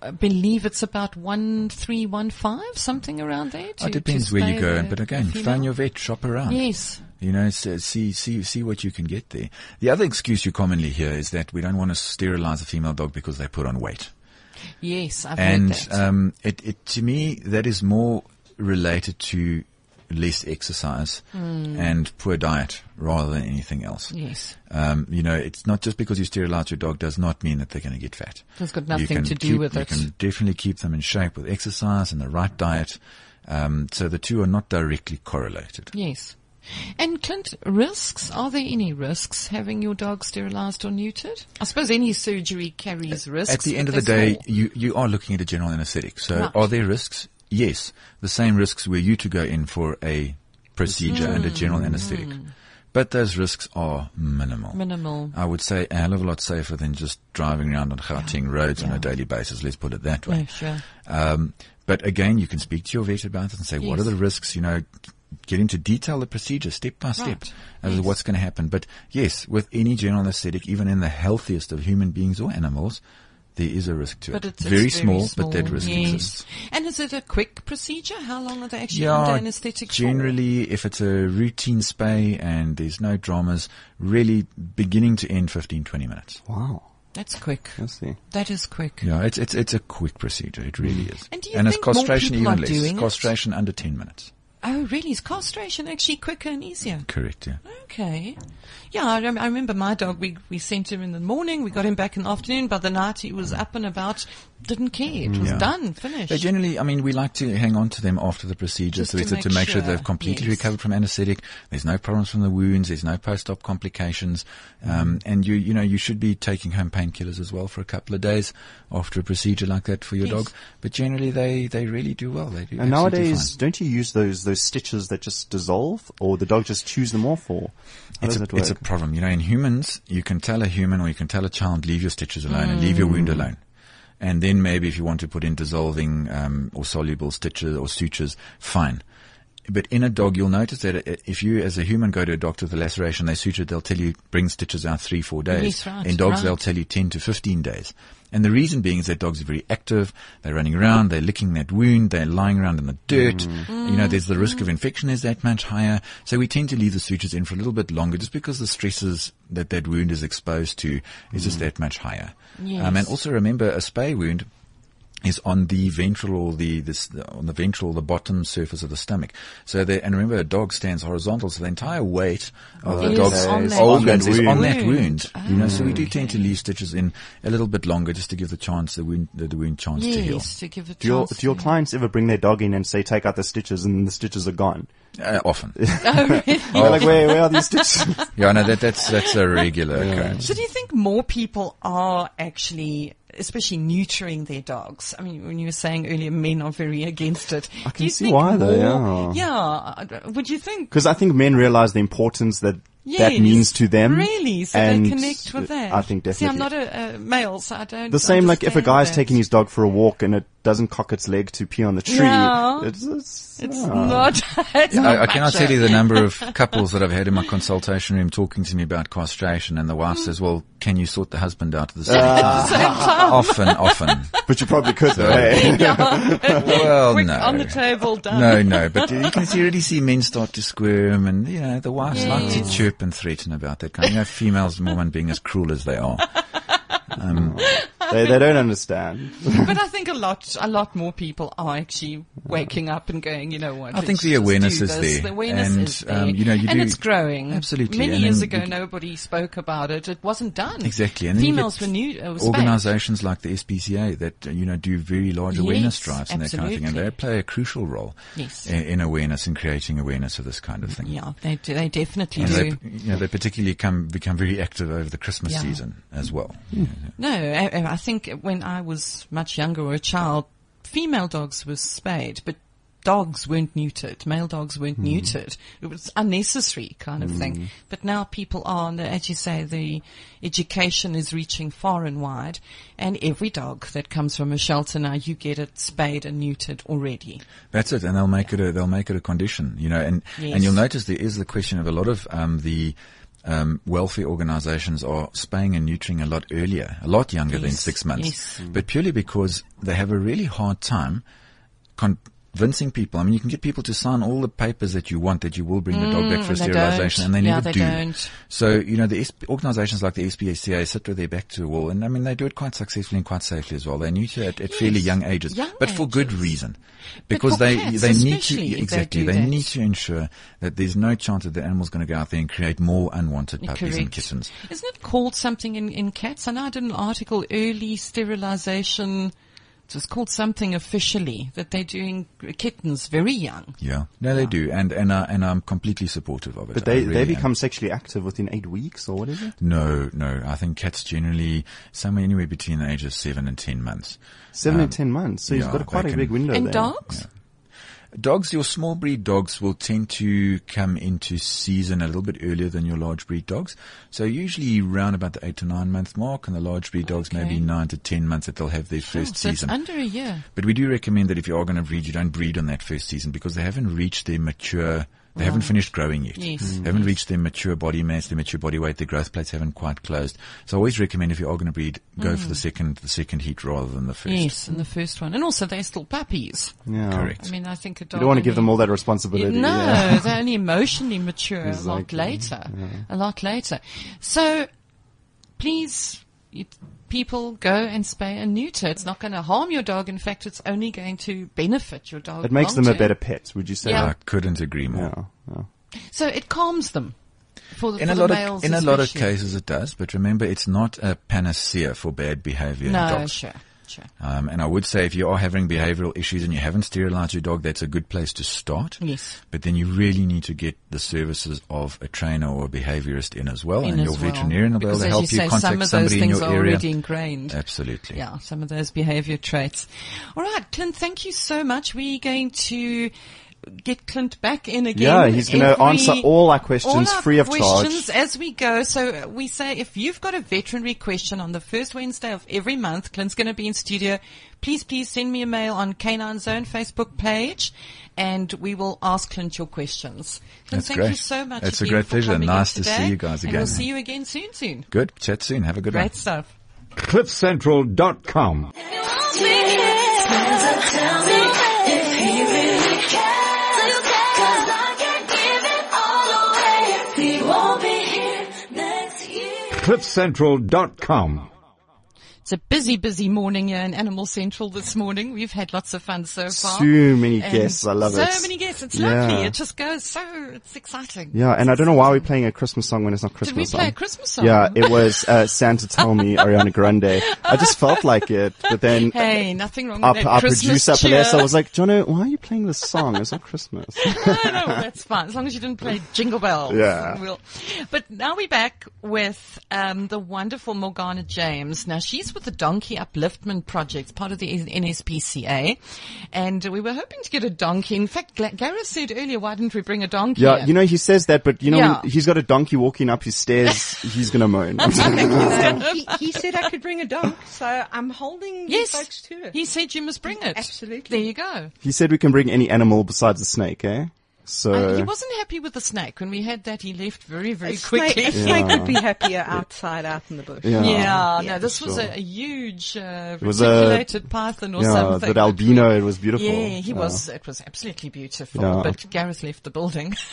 uh, believe it's about one three one five, something around there. To, it depends where you go, but again, find your vet, shop around. Yes. You know, see, see, see what you can get there. The other excuse you commonly hear is that we don't want to sterilize a female dog because they put on weight. Yes, I've And, heard that. um, it, it, to me, that is more related to less exercise Hmm. and poor diet rather than anything else. yes. Um, you know, it's not just because you sterilize your dog does not mean that they're going to get fat. It's got nothing to do keep- with you it. You can definitely keep them in shape with exercise and the right diet. Um, so the two are not directly correlated. Yes. And Clint, risks? Are there any risks having your dog sterilized or neutered? I suppose any surgery carries risks. At the end of the day, more. you, you are looking at a general anesthetic. So Right. are there risks? Yes. The same risks were you to go in for a procedure and a general Mm. anesthetic. But those risks are minimal. minimal. I would say a hell of a lot safer than just driving around on Gauteng roads on a daily basis. Let's put it that way. Yeah, sure. Um, but again, you can speak to your vet about it and say, what are the risks? You know, get into detail the procedure step by step Right. as to Yes. what's going to happen. But yes, with any general anesthetic, even in the healthiest of human beings or animals, there is a risk to But it. it's, it's very, small, small, but that risk yes. exists. And is it a quick procedure? How long are they actually under Yeah, anesthetic for? generally, if it's a routine spay and there's no dramas, really beginning to end 15, 20 minutes. Wow. That's quick. I see. That is quick. Yeah, it's, it's, it's a quick procedure. It really is. And do you it's think more castration people even are less. doing it? Castration under 10 minutes. Oh, really? Is castration actually quicker and easier? Correct, yeah. Okay. Yeah, I, rem- I remember my dog. We we sent him in the morning. We got him back in the afternoon. By the night, he was up and about. Didn't care. It was Yeah. done. Finished. They generally, I mean, we like to hang on to them after the procedure Just so to it's to, make make sure, sure, they've completely yes. recovered from anesthetic. There's no problems from the wounds. There's no post-op complications. Mm-hmm. Um, and you, you know, you should be taking home painkillers as well for a couple of days after a procedure like that for your Yes. dog. But generally, they, they really do well. They do And nowadays, fine. don't you use those those stitches that just dissolve, or the dog just chews them off, or how It's does a, it work? it's a problem. You know, in humans, you can tell a human or you can tell a child, leave your stitches alone and leave your wound Mm. alone. And then maybe if you want to put in dissolving um, or soluble stitches or sutures, fine. But in a dog, you'll notice that if you, as a human, go to a doctor with a laceration, they suture, they'll tell you bring stitches out three, four days. Yes, right, in dogs, right. they'll tell you 10 to 15 days. And the reason being is that dogs are very active. They're running around. They're licking that wound. They're lying around in the dirt. Mm. You know, there's the risk mm. of infection is that much higher. So we tend to leave the sutures in for a little bit longer just because the stresses that that wound is exposed to is just mm. that much higher. Yes. Um, and also remember a spay wound is on the ventral or the this on the ventral the bottom surface of the stomach. So the, and remember a dog stands horizontal, so the entire weight of the Is dog's organs is on that Wound. wound. You know, so we do tend to leave stitches in a little bit longer just to give the chance the wound the, the wound chance to heal. Yes, to give it Do your, chance do your clients ever bring their dog in and say, take out the stitches and the stitches are gone? Uh, often, You're like, where, where are these stitches? yeah, no, that that's that's a regular occurrence. So do you think more people are actually, especially neutering their dogs? I mean, when you were saying earlier, men are very against it. I can see why though, Yeah. yeah. Would you think? Because I think men realize the importance that that means to them. Really? So and they connect with that. I think definitely. See, I'm not a, a male, so I don't. the same like if a understand guy's that. taking his dog for a walk and it doesn't cock its leg to pee on the tree. Yeah. It's, it's, It's ah. not. It's I, not I cannot tell you the number of couples that I've had in my consultation room talking to me about castration, and the wife says, "Well, can you sort the husband out at the same time?" often, often. But you probably could though. hey? Well, Quick, no. on the table, done. No, no, but you can see, really see men start to squirm and, you know, the wives like to chirp and threaten about that kind you know, females, women being as cruel as they are. Um, oh. They, they don't understand. But I think a lot, a lot more people are actually waking up and going, you know what? I think the awareness is there. The awareness And, is there. um, you know, you and do- it's growing. Absolutely. Many And years ago, you- nobody spoke about it. It wasn't done. Exactly. And then Females were new, uh, were spayed. Organizations like the SPCA that, uh, you know, do very large awareness Yes, drives and that kind of thing. And they play a crucial role Yes. in, in awareness and creating awareness of this kind of thing. Yeah, they do, they definitely And they, do. you know, they particularly come, become very active over the Christmas Yeah. season as well. No, I, I think when I was much younger or a child, female dogs were spayed, but dogs weren't neutered. Male dogs weren't neutered. It was unnecessary kind of thing. But now people are, and as you say, the education is reaching far and wide, and every dog that comes from a shelter now, you get it spayed and neutered already. That's it, and they'll make it a they'll make it a condition, you know. And Yes. and you'll notice there is the question of a lot of um, the um, welfare organisations are spaying and neutering a lot earlier, a lot younger than six months, yes. but purely because they have a really hard time convincing people. I mean, you can get people to sign all the papers that you want that you will bring the dog back for Mm, they sterilisation, and they Yeah, never they do. don't. So you know, the SP, organisations like the SPCA sit with their back to the wall, and I mean, they do it quite successfully and quite safely as well. They neuter at, at fairly young ages, young but for good reason, because they they need to exactly do they need to ensure that there's no chance that the animal's going to go out there and create more unwanted puppies and kittens. Isn't it called something in, in cats? I know I did an article, early sterilization. It was called something officially that they're doing kittens very young. Yeah, no, they do, and and uh, and I'm completely supportive of it. But they, really they am. become sexually active within eight weeks or what is it? No, no. I think cats generally somewhere anywhere between the age of seven and ten months. Seven Um, and ten months. So you've got a, quite a can- big window And there. dogs? Dogs, your small breed dogs will tend to come into season a little bit earlier than your large breed dogs. So usually around about the eight to nine month mark and the large breed dogs Okay. maybe nine to ten months that they'll have their Oh, first so it's season. under a year. But we do recommend that if you are going to breed, you don't breed on that first season because they haven't reached their mature, they haven't finished growing yet. Yes. They mm. haven't reached their mature body mass, their mature body weight, their growth plates haven't quite closed. So I always recommend if you are going to breed, go for the mm. second, the second heat rather than the first. Yes, and the first one. And also they're still puppies. Yeah. Correct. I mean, I think a You don't want to give them all that responsibility. No, yeah. they're only emotionally mature a lot Exactly. later. A lot later. So, please, you, people go and spay and neuter. It's not going to harm your dog. In fact, it's only going to benefit your dog. It makes them a better pet, would you say? Yeah. I couldn't agree more. Yeah. yeah. So it calms them. For the, In for a the lot males of in a lot of cases it does, but remember it's not a panacea for bad behavior in No, dogs. sure, sure. Um, and I would say if you are having behavioral issues and you haven't sterilized your dog, that's a good place to start. Yes. But then you really need to get the services of a trainer or a behaviorist in as well, In and as your well. veterinarian will be able to help you say, contact some of those somebody in things your are area. already ingrained. Absolutely. Yeah, some of those behavior traits. All right, Clint, thank you so much. We're going to get Clint back in again. Yeah, he's going to answer all our questions all our free of questions charge. as we go. So uh, we say if you've got a veterinary question on the first Wednesday of every month, Clint's going to be in studio. Please, please send me a mail on Canine Zone Facebook page, and we will ask Clint your questions. Clint, That's thank you so much. It's a great pleasure. Nice to see you guys and again. we'll see you again soon, soon. Good. Chat soon. Have a good one. Great stuff. cliffcentral.com. cliffcentral.com. It's a busy, busy morning here in Animal Central this morning. We've had lots of fun so far. Too many And guests. I love so it. So many guests. It's Yeah. lovely. It just goes so, it's exciting. Yeah, and I don't know why we're playing a Christmas song when it's not Christmas. Did we play song. a Christmas song? Yeah, it was uh, Santa Tell Me, Ariana Grande. I just felt like it, but then Hey, nothing wrong our, with that our Christmas producer. Palesa was like, Jono, why are you playing this song? It's not Christmas. no, no, that's fine. As long as you didn't play Jingle Bells. Yeah. We'll, but now we're back with um, the wonderful Morgana James. Now she's with the Donkey Upliftment Project, part of the NSPCA, and we were hoping to get a donkey. In fact, Gareth said earlier, why didn't we bring a donkey? Yeah, here? you know, he says that, but you know, Yeah. he's got a donkey walking up his stairs, he's gonna moan. he, he said I could bring a dog, so I'm holding yes, folks to it. he said you must bring it. Absolutely. There you go. he said we can bring any animal besides a snake, eh? So, Uh, he wasn't happy with the snake. When we had that, he left very, very a snake, quickly. a snake would be happier outside, out in the bush. yeah. Yeah, Yeah, no, this was sure. a, a huge uh, was a- reticulated python or Yeah, something. that albino, we- it was beautiful. Yeah, he Yeah. was. It was absolutely beautiful. Yeah. But Gareth left the building.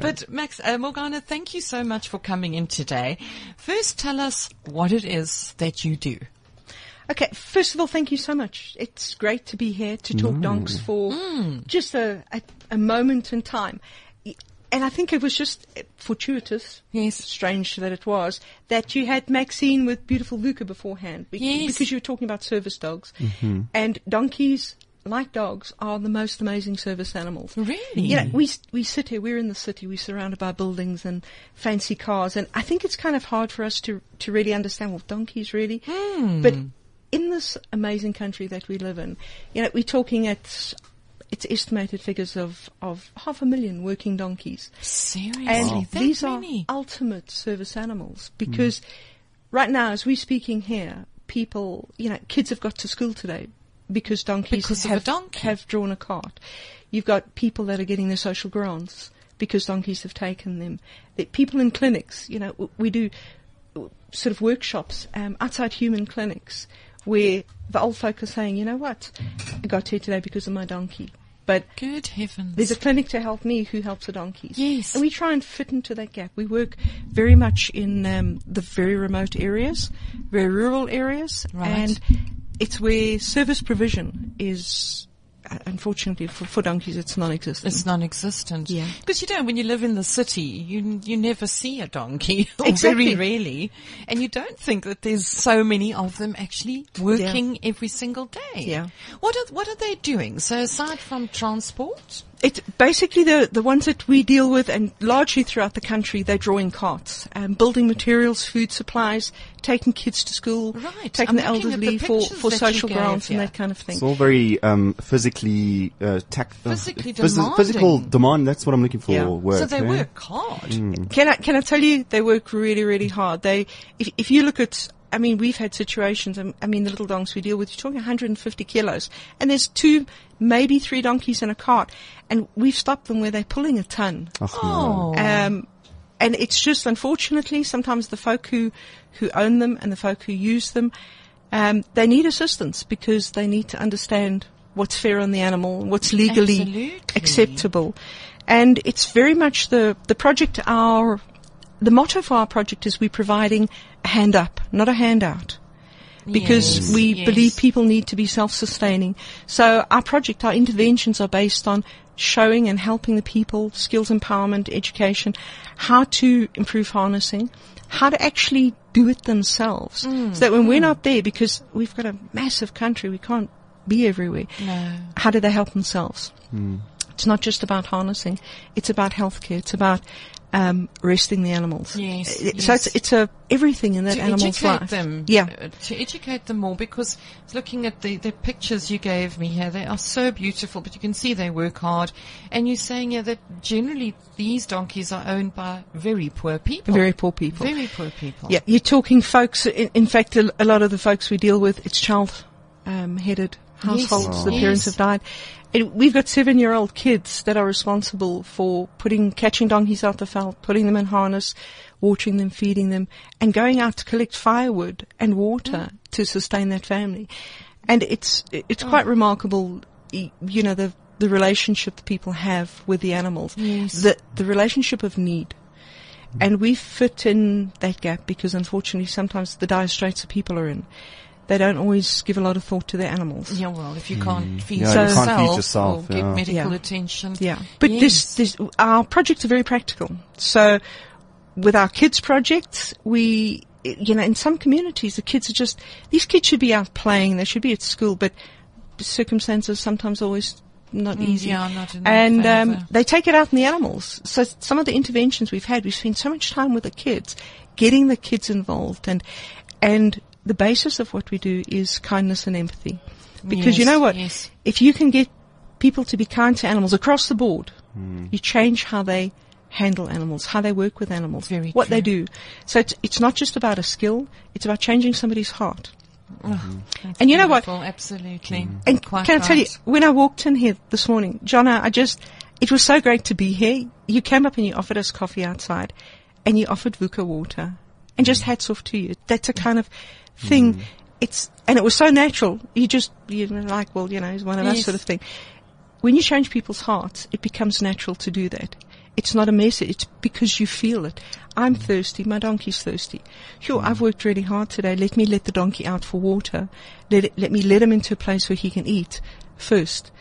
but Max, uh, Morgana, thank you so much for coming in today. First, tell us what it is that you do. Okay, first of all, thank you so much. It's great to be here to talk mm. donks for mm. just a, a, a moment in time. And I think it was just fortuitous, Yes. strange that it was, that you had Maxine with beautiful Vuka beforehand. Be- Yes. Because you were talking about service dogs. Mm-hmm. And donkeys, like dogs, are the most amazing service animals. Really? You know, we, we sit here, we're in the city, we're surrounded by buildings and fancy cars, and I think it's kind of hard for us to, to really understand what donkeys really. Hmm. But in this amazing country that we live in, you know, we're talking at, it's estimated figures of, of half a million working donkeys. Seriously, And that these many? are ultimate service animals because right now, as we're speaking here, people, you know, kids have got to school today because donkeys Because have, donkey. have drawn a cart. You've got people that are getting their social grants because donkeys have taken them. The people in clinics, you know, we do sort of workshops um, outside human clinics where the old folk are saying, you know what, I got here today because of my donkey. But Good heavens. there's a clinic to help me who helps the donkeys. Yes. And we try and fit into that gap. We work very much in um, the very remote areas, very rural areas, Right. and it's where service provision is, unfortunately for, for donkeys, it's non-existent. It's non-existent. Yeah. Because you know, when you live in the city, you you never see a donkey, Exactly. very rarely, and you don't think that there's so many of them actually working every single day. Yeah. What are what are they doing? So aside from transport, It's basically the, the ones that we deal with and largely throughout the country, they're drawing carts. Um, building materials, food supplies, taking kids to school, Right. taking I'm the looking at the elderly for, for social grants and that kind of thing. It's all very um, physically uh, tac- uh, Physically phys- physical demanding. demand. That's what I'm looking for. Yeah. Work. so they eh? work hard. Can I can I tell you they work really really hard. They if if you look at I mean we've had situations. um, I mean the little donks we deal with. You're talking 150 kilos, and there's two maybe three donkeys in a cart, and we've stopped them where they're pulling a ton. Oh, Um, and it's just unfortunately sometimes the folk who who own them and the folk who use them, um, they need assistance because they need to understand what's fair on the animal, what's legally Absolutely. acceptable, and it's very much the the project. Our the motto for our project is we're providing a hand up, not a handout because Yes, we yes. believe people need to be self-sustaining. So our project, our interventions are based on showing and helping the people, skills empowerment, education, how to improve harnessing, how to actually do it themselves. Mm, So that when we're not there, because we've got a massive country, we can't be everywhere. No. How do they help themselves? It's not just about harnessing. It's about healthcare. It's about um, resting the animals. Yes, Uh, So yes. it's it's a everything in that to animal's educate life. them. Yeah. uh, to educate them more because looking at the, the pictures you gave me here. They are so beautiful, but you can see they work hard. And you're saying here that generally these donkeys are owned by very poor people. Very poor people. Very poor people. Yeah, you're talking folks. In, in fact, a, a lot of the folks we deal with, it's child um, headed households. Yes. The parents Yes. have died. And we've got seven-year-old kids that are responsible for putting, catching donkeys out the veld, putting them in harness, watering them, feeding them, and going out to collect firewood and water mm. to sustain that family. And it's it's quite oh. remarkable, you know, the the relationship that people have with the animals, Yes. the the relationship of need. And we fit in that gap because unfortunately sometimes the dire straits that people are in, they don't always give a lot of thought to their animals. Yeah, well, if you can't feed Yeah, you yourself, can't feed yourself, or get medical Yeah. attention. Yeah. But Yes. this, this, our projects are very practical. So with our kids projects, we, you know, in some communities, the kids are just, these kids should be out playing, they should be at school, but circumstances sometimes always not Mm, easy. yeah, not in and um, they take it out in the animals. So some of the interventions we've had, we've spent so much time with the kids, getting the kids involved, and and the basis of what we do is kindness and empathy. Because you know what? yes. If you can get people to be kind to animals across the board, hmm. you change how they handle animals, how they work with animals, Very what they do. So it's, it's not just about a skill; it's about changing somebody's heart. Oh, that's hmm. And you know what? beautiful, Absolutely. Hmm. And Quite can I tell you, when I walked in here this morning, Jonna, I just, it was so great to be here. You came up and you offered us coffee outside and you offered Vuka water and just hats off to you. That's a kind of thing. Mm. It's, and it was so natural. You just, you know, like, well, you know, he's one of us Yes. sort of thing. When you change people's hearts, it becomes natural to do that. It's not a message. It's because you feel it. I'm mm. thirsty. My donkey's thirsty. Sure, mm. I've worked really hard today. Let me let the donkey out for water. Let it, let me let him into a place where he can eat first.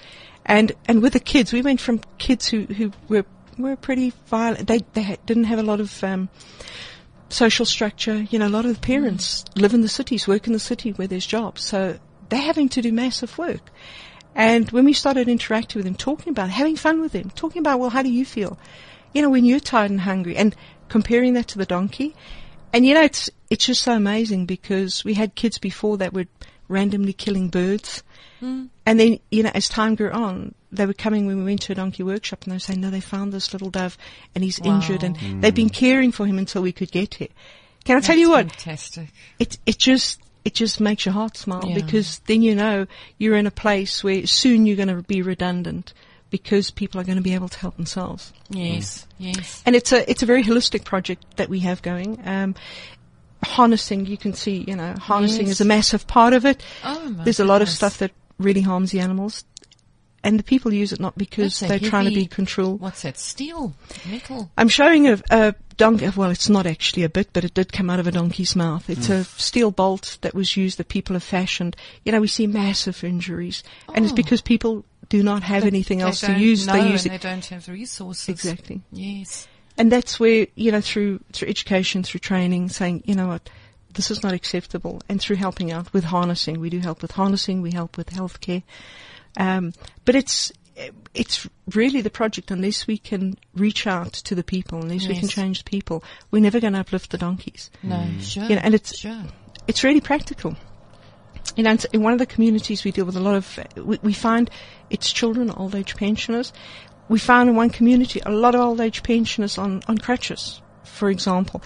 And and with the kids, we went from kids who who were were pretty violent. They they didn't have a lot of um, social structure. You know, a lot of the parents live in the cities, work in the city where there's jobs, so they're having to do massive work. And when we started interacting with them, talking about, having fun with them, talking about, well, how do you feel? You know, when you're tired and hungry, and comparing that to the donkey. And you know, it's it's just so amazing because we had kids before that were randomly killing birds. Mm. And then, you know, as time grew on, they were coming when we went to a donkey workshop and they were saying, no, they found this little dove and he's injured and they've been caring for him until we could get here. Can I tell you what? Fantastic. it it just it just makes your heart smile Yeah. because then you know you're in a place where soon you're going to be redundant because people are going to be able to help themselves. Yes, yes. And it's a it's a very holistic project that we have going. Um, harnessing, you can see, you know, harnessing Yes. is a massive part of it. Oh, my There's a lot of stuff that really harms the animals, and the people use it not because That's they're trying to be control. What's that? Steel, metal. I'm showing a, a donkey. Well, it's not actually a bit, but it did come out of a donkey's mouth. It's a mm. steel bolt that was used that people have fashioned. You know, we see massive injuries, and it's Oh. because people do not have anything else to use. know They use and it They don't have the resources. exactly, Yes. and that's where you know through through education, through training, saying you know what. This is not acceptable, and through helping out with harnessing, we do help with harnessing. We help with healthcare, um, but it's it's really the project. Unless we can reach out to the people, unless we can change the people, we're never going to uplift the donkeys. No, sure. You know, and it's- sure. It's really practical. You know, in one of the communities we deal with a lot of, we, we find it's children, old age pensioners. We found in one community a lot of old age pensioners on, on crutches, for example.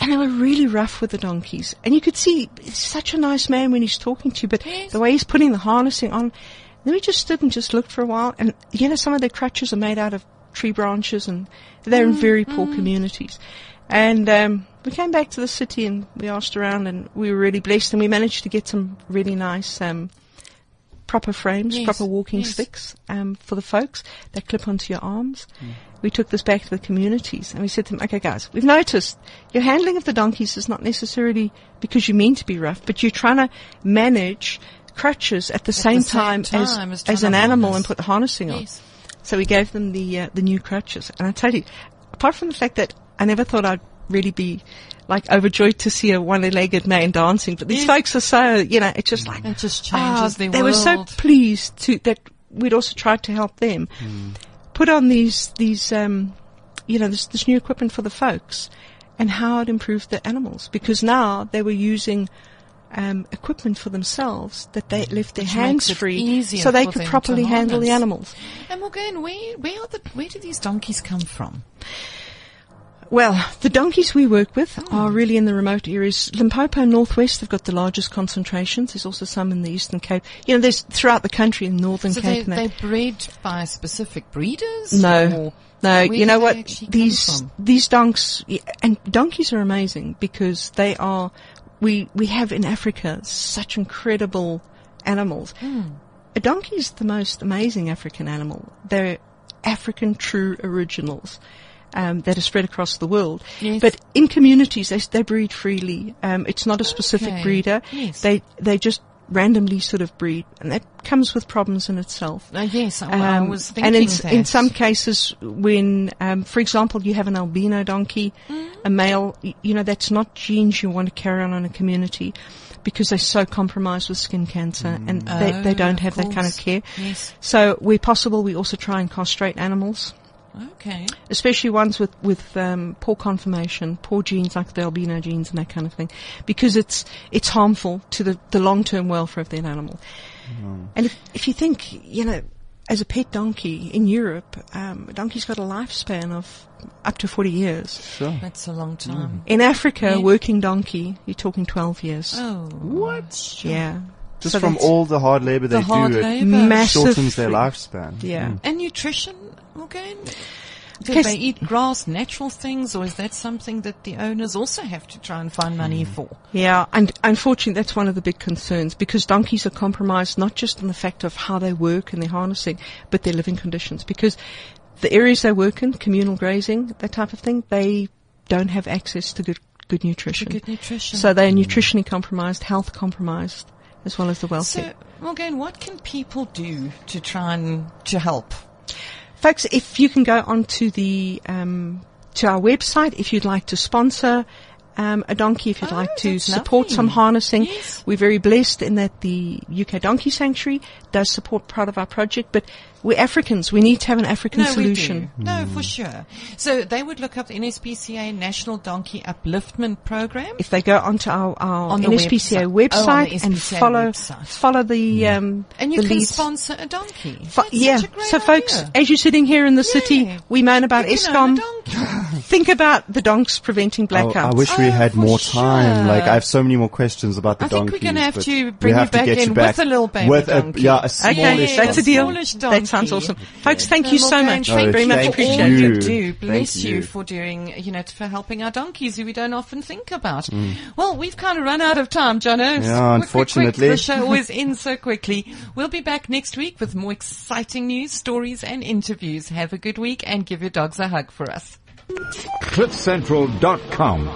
And they were really rough with the donkeys. And you could see, he's such a nice man when he's talking to you, but Yes. the way he's putting the harnessing on, then we just stood and just looked for a while. And, you know, some of their crutches are made out of tree branches and they're in very poor communities. And, um, we came back to the city and we asked around and we were really blessed and we managed to get some really nice, um, proper frames, Yes, proper walking yes. sticks, um, for the folks that clip onto your arms. We took this back to the communities and we said to them, okay guys, we've noticed your handling of the donkeys is not necessarily because you mean to be rough, but you're trying to manage crutches at the, same, the same time, time as as, as an animal harness. and put the harnessing on. Yes. So we gave them the uh, the new crutches, and I tell you, apart from the fact that I never thought I'd really be like overjoyed to see a one-legged man dancing, but these Yes. folks are so you know, it's just like It just changes their they were so pleased to that we'd also tried to help them put on these these um, you know this this new equipment for the folks, and how it improved the animals because now they were using. Um, equipment for themselves that they left their Which hands free so they could properly handle the animals. And Morgan, where where are the where do these donkeys come from? Well, the donkeys we work with are really in the remote areas. Limpopo Northwest, they've got the largest concentrations. There's also some in the Eastern Cape. You know, there's throughout the country in Northern So Cape. they, and that. they bred by specific breeders? No, no. You know what? These these donks and donkeys are amazing because they are. We we have in Africa such incredible animals. Hmm. A donkey is the most amazing African animal. They're African true originals. Um, that are spread across the world, Yes. but in communities they, they breed freely. Um, it's not a specific Okay. breeder. Yes. They they just randomly sort of breed, and that comes with problems in itself. Uh, yes, I, I Um, was thinking and in, that. in some cases, when, um, for example, you have an albino donkey, a male, you know, that's not genes you want to carry on in a community because they're so compromised with skin cancer and they, Oh, they don't have that kind of care. Yes. So where possible, we also try and castrate animals, Okay. especially ones with, with, um, poor conformation, poor genes like the albino genes and that kind of thing, because it's, it's harmful to the, the long-term welfare of that animal. And if, if you think, you know, as a pet donkey in Europe, um, a donkey's got a lifespan of up to 40 years. Sure. That's a long time. In Africa, Yes. a working donkey, you're talking 12 years. Oh. What? Yeah. Just So from all the hard labor The they hard do, it. Massive shortens their lifespan. Yeah. And nutrition, again? Do Yes. they eat grass, natural things, or is that something that the owners also have to try and find money Hmm. for? Yeah, and unfortunately that's one of the big concerns because donkeys are compromised not just in the fact of how they work and their harnessing, but their living conditions because the areas they work in, communal grazing, that type of thing, they don't have access to good, good nutrition. Good nutrition. So they're nutritionally compromised, health compromised, as well as the welfare. So, Morgan, what can people do to try and to help? Folks, if you can go onto the um, to our website, if you'd like to sponsor um, a donkey, if you'd Oh, like to support lovely. some harnessing, Yes. we're very blessed in that the UK Donkey Sanctuary does support part of our project. But we're Africans; we need to have an African no, solution. we do. No, for sure. So they would look up the NSPCA National Donkey Upliftment Program. If they go onto our, our On NSPCA website. website, Oh, on the and follow website. follow the um, and you the can leads. sponsor a donkey. Fo- That's yeah. such a great So, folks, as you're sitting here in the city, we moan about You can own a Eskom. Think about the donks preventing I, blackouts. I wish we Oh, had for more time. sure. Like I have so many more questions about the I think donkeys. we're gonna have to bring you back in back with a little baby with a, donkey. yeah, a Okay, smallish that's a a deal. smallish That sounds donkey. awesome. Folks, thank you so much. Thank Very much appreciate it. you you. do. Thank Bless you. you. for doing, you know, for helping our donkeys who we don't often think about. Mm. Well, we've kind of run out of time, John. Yeah, Quick, quick, quick. unfortunately. The show always ends so quickly. We'll be back next week with more exciting news, stories and interviews. Have a good week and give your dogs a hug for us. CliffCentral.com.